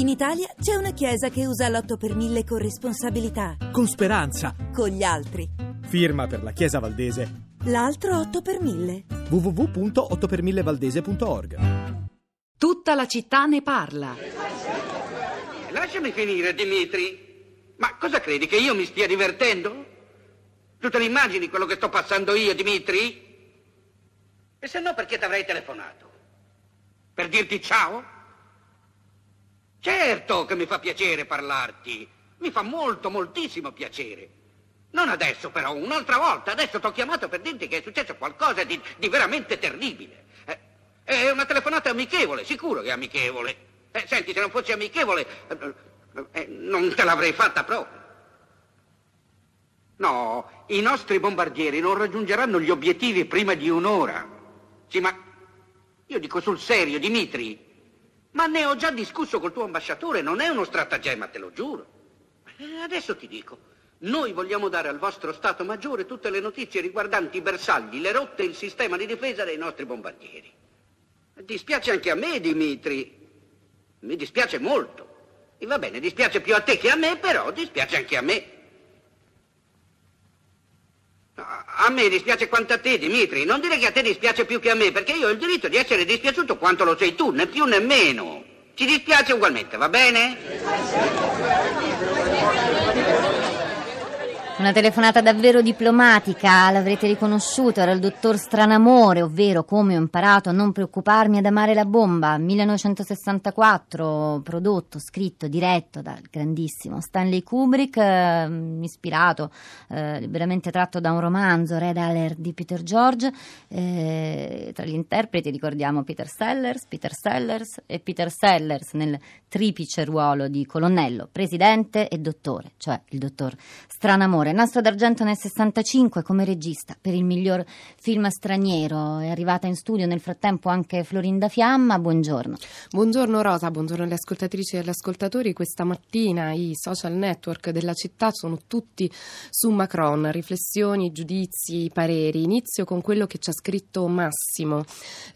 In Italia c'è una chiesa che usa l'8 per 1000 con responsabilità. Con speranza. Con gli altri. Firma per la Chiesa Valdese. L'altro 8 per 1000. www.8per1000valdese.org Tutta la città ne parla. Lasciami finire, Dimitri. Ma cosa credi che io mi stia divertendo? Tu te l'immagini quello che sto passando io, Dimitri? E se no, perché ti avrei telefonato? Per dirti ciao? Certo che mi fa piacere parlarti. Mi fa molto, moltissimo piacere. Non adesso, però, un'altra volta. Adesso ti ho chiamato per dirti che è successo qualcosa di, di veramente terribile. Eh, è una telefonata amichevole, sicuro che è amichevole. Eh, senti, se non fosse amichevole, eh, eh, non te l'avrei fatta proprio. No, i nostri bombardieri non raggiungeranno gli obiettivi prima di un'ora. Sì, ma io dico sul serio, Dimitri. Ma ne ho già discusso col tuo ambasciatore, non è uno stratagemma, te lo giuro. E adesso ti dico, noi vogliamo dare al vostro Stato Maggiore tutte le notizie riguardanti i bersagli, le rotte e il sistema di difesa dei nostri bombardieri. Dispiace anche a me, Dimitri. Mi dispiace molto. E va bene, dispiace più a te che a me, però dispiace anche a me. A me dispiace quanto a te, Dimitri. Non dire che a te dispiace più che a me, perché io ho il diritto di essere dispiaciuto quanto lo sei tu, né più né meno. Ci dispiace ugualmente, va bene? Una telefonata davvero diplomatica, l'avrete riconosciuto, era il dottor Stranamore, ovvero come ho imparato a non preoccuparmi ad amare la bomba, 1964, prodotto, scritto, diretto dal grandissimo Stanley Kubrick, eh, ispirato, eh, veramente tratto da un romanzo, Red Alert di Peter George, eh, tra gli interpreti ricordiamo Peter Sellers, Peter Sellers e Peter Sellers nel triplice ruolo di colonnello, presidente e dottore, cioè il dottor Stranamore Amore, Nastro d'Argento nel 65 come regista per il miglior film straniero. È arrivata in studio nel frattempo anche Florinda Fiamma. Buongiorno. Buongiorno Rosa, buongiorno alle ascoltatrici e agli ascoltatori. Questa mattina i social network della città sono tutti su Macron. Riflessioni, giudizi, pareri. Inizio con quello che ci ha scritto Massimo.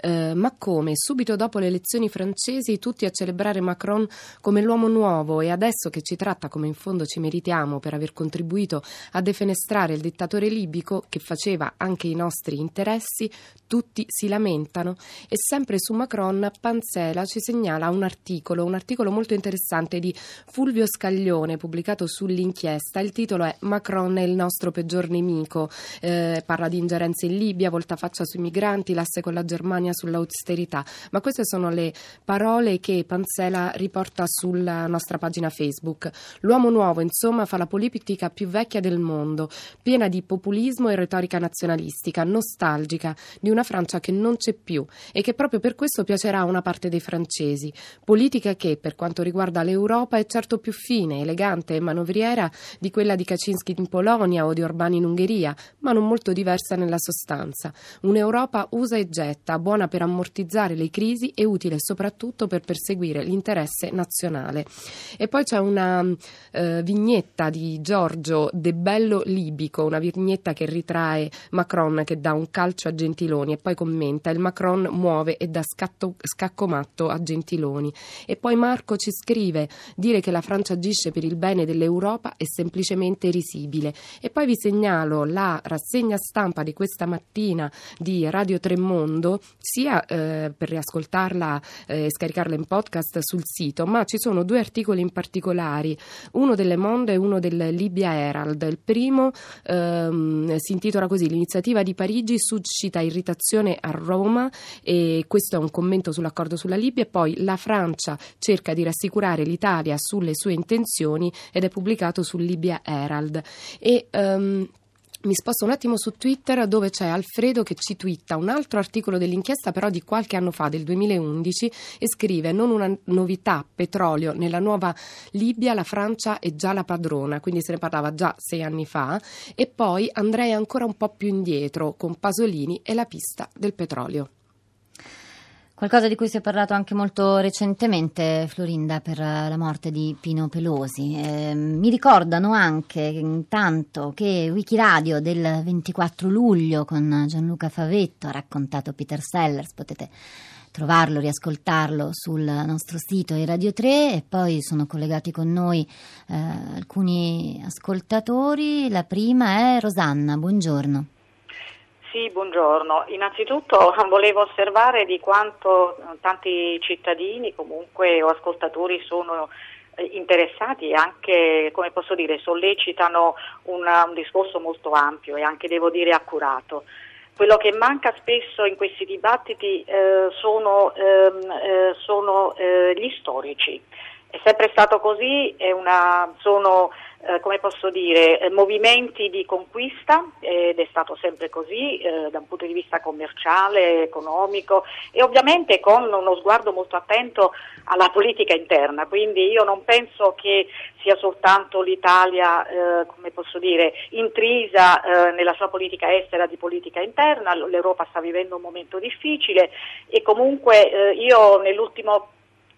Eh, ma come? Subito dopo le elezioni francesi tutti a celebrare Macron come l'uomo nuovo e adesso che ci tratta come in fondo ci meritiamo per aver contribuito a defenestrare il dittatore libico che faceva anche i nostri interessi, tutti si lamentano e sempre su Macron Panzela ci segnala un articolo, un articolo molto interessante di Fulvio Scaglione pubblicato sull'inchiesta. Il titolo è Macron è il nostro peggior nemico, eh, parla di ingerenze in Libia, voltafaccia sui migranti, l'asse con la Germania sull'austerità, ma queste sono le parole che Panzela riporta sulla nostra pagina Facebook. L'uomo nuovo, insomma, fa la politica più vecchia del mondo, piena di populismo e retorica nazionalistica, nostalgica di una Francia che non c'è più e che proprio per questo piacerà a una parte dei francesi. Politica che, per quanto riguarda l'Europa, è certo più fine, elegante e manovriera di quella di Kaczynski in Polonia o di Orbán in Ungheria, ma non molto diversa nella sostanza. Un'Europa usa e getta, buona per ammortizzare le crisi e utile soprattutto per perseguire l'interesse nazionale. E poi c'è una eh, vignetta di Giorgio De bello libico, una vignetta che ritrae Macron che dà un calcio a Gentiloni e poi commenta il Macron muove e dà scatto, scacco matto a Gentiloni. E poi Marco ci scrive dire che la Francia agisce per il bene dell'Europa è semplicemente risibile. E poi vi segnalo la rassegna stampa di questa mattina di Radio Tremondo, sia eh, per riascoltarla e eh, scaricarla in podcast sul sito, ma ci sono due articoli in particolari, uno delle Monde e uno del Libia Herald il primo ehm, si intitola così: L'iniziativa di Parigi suscita irritazione a Roma, e questo è un commento sull'accordo sulla Libia. Poi la Francia cerca di rassicurare l'Italia sulle sue intenzioni ed è pubblicato sul Libia Herald. E, ehm, mi sposto un attimo su Twitter dove c'è Alfredo che ci twitta un altro articolo dell'inchiesta però di qualche anno fa, del 2011, e scrive non una novità, petrolio, nella nuova Libia la Francia è già la padrona, quindi se ne parlava già sei anni fa, e poi andrei ancora un po' più indietro con Pasolini e la pista del petrolio. Qualcosa di cui si è parlato anche molto recentemente, Florinda, per la morte di Pino Pelosi. Eh, mi ricordano anche intanto che Wikiradio del 24 luglio con Gianluca Favetto ha raccontato Peter Sellers, potete trovarlo, riascoltarlo sul nostro sito di Radio 3 e poi sono collegati con noi eh, alcuni ascoltatori. La prima è Rosanna, buongiorno. Sì, buongiorno. Innanzitutto volevo osservare di quanto tanti cittadini comunque o ascoltatori sono eh, interessati e anche, come posso dire, sollecitano una, un discorso molto ampio e anche, devo dire, accurato. Quello che manca spesso in questi dibattiti eh, sono, ehm, eh, sono eh, gli storici. È sempre stato così, una, sono eh, come posso dire, eh, movimenti di conquista ed è stato sempre così eh, da un punto di vista commerciale, economico e ovviamente con uno sguardo molto attento alla politica interna. Quindi io non penso che sia soltanto l'Italia, eh, come posso dire, intrisa eh, nella sua politica estera di politica interna, l'Europa sta vivendo un momento difficile e comunque io nell'ultimo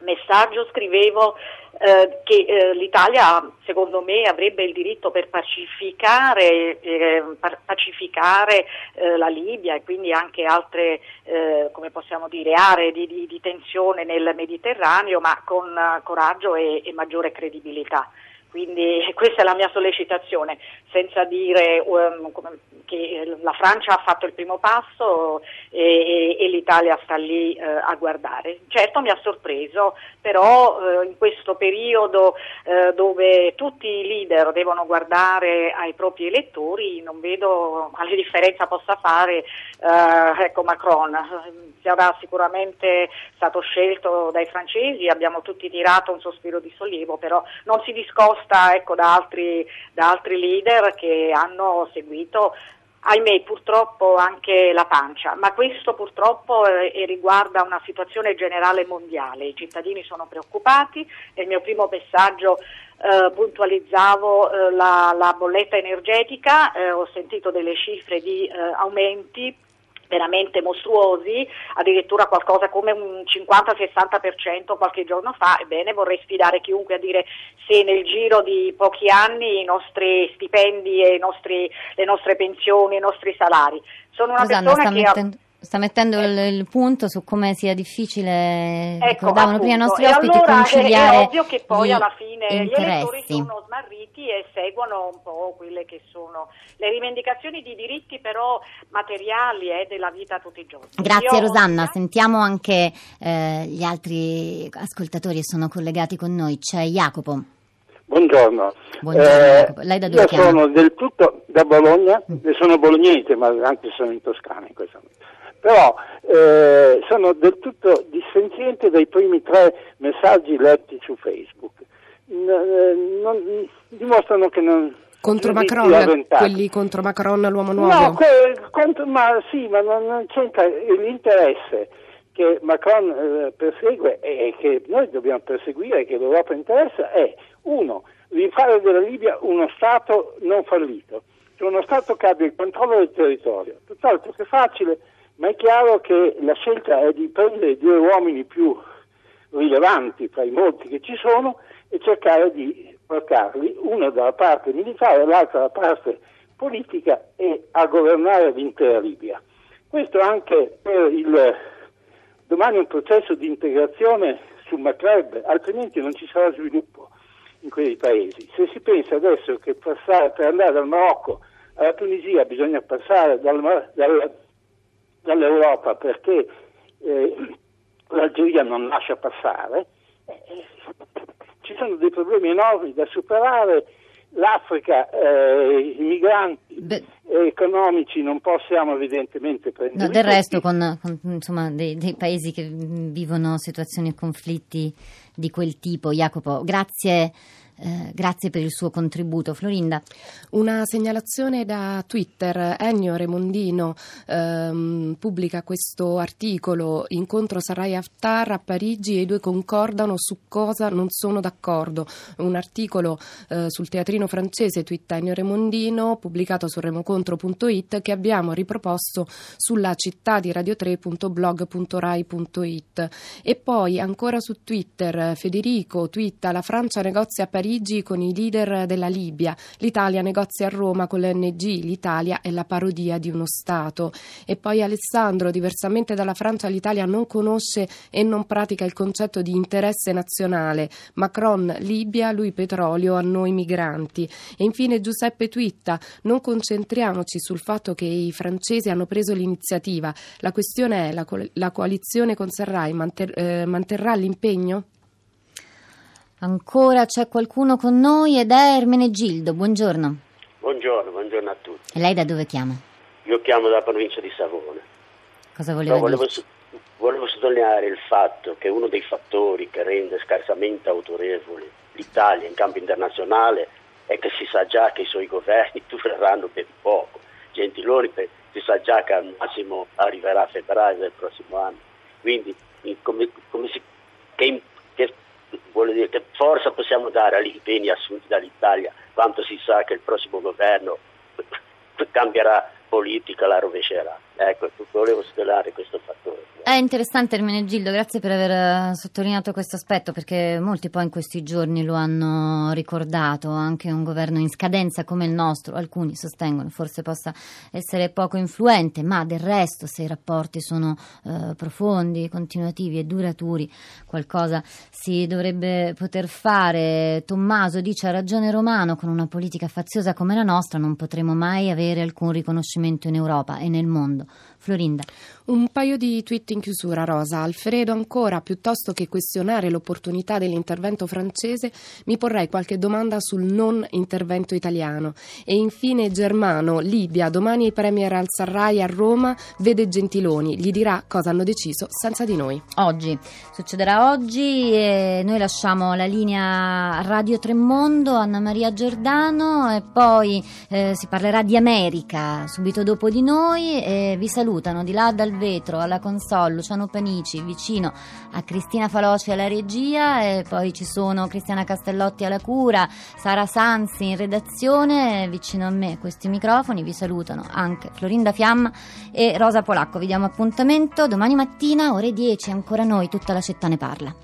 messaggio scrivevo eh, che eh, l'Italia secondo me avrebbe il diritto per pacificare, eh, pacificare eh, la Libia e quindi anche altre eh, come possiamo dire, aree di, di, di, tensione nel Mediterraneo ma con coraggio e, e maggiore credibilità. Quindi questa è la mia sollecitazione, senza dire um, che la Francia ha fatto il primo passo e, e, l'Italia sta lì uh, a guardare. Certo mi ha sorpreso, però uh, in questo periodo uh, dove tutti i leader devono guardare ai propri elettori non vedo quale differenza possa fare ecco, Macron. Sarà sicuramente stato scelto dai francesi, abbiamo tutti tirato un sospiro di sollievo, però non si discosta ecco, da, altri, da altri leader che hanno seguito ahimè purtroppo anche la pancia, ma questo purtroppo eh, riguarda una situazione generale mondiale, i cittadini sono preoccupati, nel mio primo messaggio eh, puntualizzavo eh, la, la, bolletta energetica, eh, ho sentito delle cifre di eh, aumenti veramente mostruosi, addirittura qualcosa come un 50-60% qualche giorno fa, ebbene vorrei sfidare chiunque a dire se nel giro di pochi anni i nostri stipendi e i nostri, le nostre pensioni, i nostri salari. Sono una Rosanna, persona che mettendo... ha Sta mettendo il, il, punto su come sia difficile, ecco, ricordavano prima i nostri ospiti, allora conciliare è, è ovvio che poi alla fine interessi. gli elettori sono smarriti e seguono un po' quelle che sono le rivendicazioni di diritti però materiali eh, della vita tutti i giorni. Grazie Io, Rosanna, io... sentiamo anche eh, gli altri ascoltatori che sono collegati con noi. C'è Jacopo. Buongiorno. Buongiorno eh, Lei da dove io chiama? sono del tutto da Bologna, mm. sono bolognese ma anche sono in Toscana in questo momento però eh, sono del tutto dissenziente dai primi tre messaggi letti su Facebook. N- non, dimostrano che non... Contro Macron, quelli contro Macron, l'uomo nuovo? No, que- contro, ma sì, ma non, non c'entra l'interesse che Macron eh, persegue e che noi dobbiamo perseguire, che l'Europa interessa, è uno, di fare della Libia uno Stato non fallito, cioè uno Stato che abbia il controllo del territorio, tutt'altro che facile ma è chiaro che la scelta è di prendere due uomini più rilevanti tra i molti che ci sono e cercare di portarli, uno dalla parte militare e l'altro dalla parte politica e a governare l'intera Libia. Questo anche per il domani un processo di integrazione sul Maghreb, altrimenti non ci sarà sviluppo in quei paesi. Se si pensa adesso che passare, per andare dal Marocco alla Tunisia bisogna passare dal, dal dall'Europa perché eh, l'Algeria non lascia passare, eh, ci sono dei problemi enormi da superare. L'Africa, eh, i migranti Beh, economici non possiamo evidentemente prendere. No, del resto con, con insomma, dei, dei, paesi che vivono situazioni e conflitti di quel tipo. Jacopo, grazie eh, grazie per il suo contributo. Florinda. Una segnalazione da Twitter. Ennio Remondino ehm, pubblica questo articolo. Incontro Sarai Haftar a Parigi e i due concordano su cosa non sono d'accordo. Un articolo eh, sul teatrino francese twitta Ennio Remondino pubblicato su remocontro.it che abbiamo riproposto sulla città di radio3.blog.rai.it. E poi ancora su Twitter Federico twitta la Francia negozia a Parigi Parigi con i leader della Libia. L'Italia negozia a Roma con l'ONG. L'Italia è la parodia di uno Stato. E poi Alessandro, diversamente dalla Francia, l'Italia non conosce e non pratica il concetto di interesse nazionale. Macron, Libia, lui petrolio, a noi migranti. E infine Giuseppe Twitta, non concentriamoci sul fatto che i francesi hanno preso l'iniziativa. La questione è la, la coalizione con Sarrai manter, eh, manterrà l'impegno? Ancora c'è qualcuno con noi ed è Ermenegildo. Buongiorno. Buongiorno, buongiorno a tutti. E lei da dove chiama? Io chiamo dalla provincia di Savona. Cosa voleva No, volevo, dirci? volevo sottolineare il fatto che uno dei fattori che rende scarsamente autorevole l'Italia in campo internazionale è che si sa già che i suoi governi dureranno per poco. Gentiloni per- si sa già che al massimo arriverà a febbraio del prossimo anno. Quindi in- come, come si- che, che- vuole dire, che forza possiamo dare agli impegni assunti dall'Italia quando si sa che il prossimo governo cambierà politica, la rovescerà. Ecco, volevo sottolineare questo fattore. È interessante Ermenegildo, grazie per aver eh, sottolineato questo aspetto perché molti poi in questi giorni lo hanno ricordato, anche un governo in scadenza come il nostro, alcuni sostengono forse possa essere poco influente, ma del resto se i rapporti sono eh, profondi, continuativi e duraturi, qualcosa si dovrebbe poter fare. Tommaso dice ha ragione Romano, con una politica faziosa come la nostra non potremo mai avere alcun riconoscimento in Europa e nel mondo. Florinda. Un paio di tweet in chiusura, Rosa. Alfredo ancora, piuttosto che questionare l'opportunità dell'intervento francese, mi porrei qualche domanda sul non intervento italiano. E infine Germano, Libia, domani il Premier al-Sarraj a Roma vede Gentiloni, gli dirà cosa hanno deciso senza di noi. Oggi, succederà oggi e noi lasciamo la linea Radio Tremondo, Anna Maria Giordano e poi eh, si parlerà di America subito dopo di noi e vi salutano di là dal vetro alla console Luciano Panici vicino a Cristina Faloci alla regia e poi ci sono Cristiana Castellotti alla cura, Sara Sanzi in redazione vicino a me questi microfoni vi salutano anche Florinda Fiamma e Rosa Polacco. Vi diamo appuntamento domani mattina ore 10 ancora noi tutta la città ne parla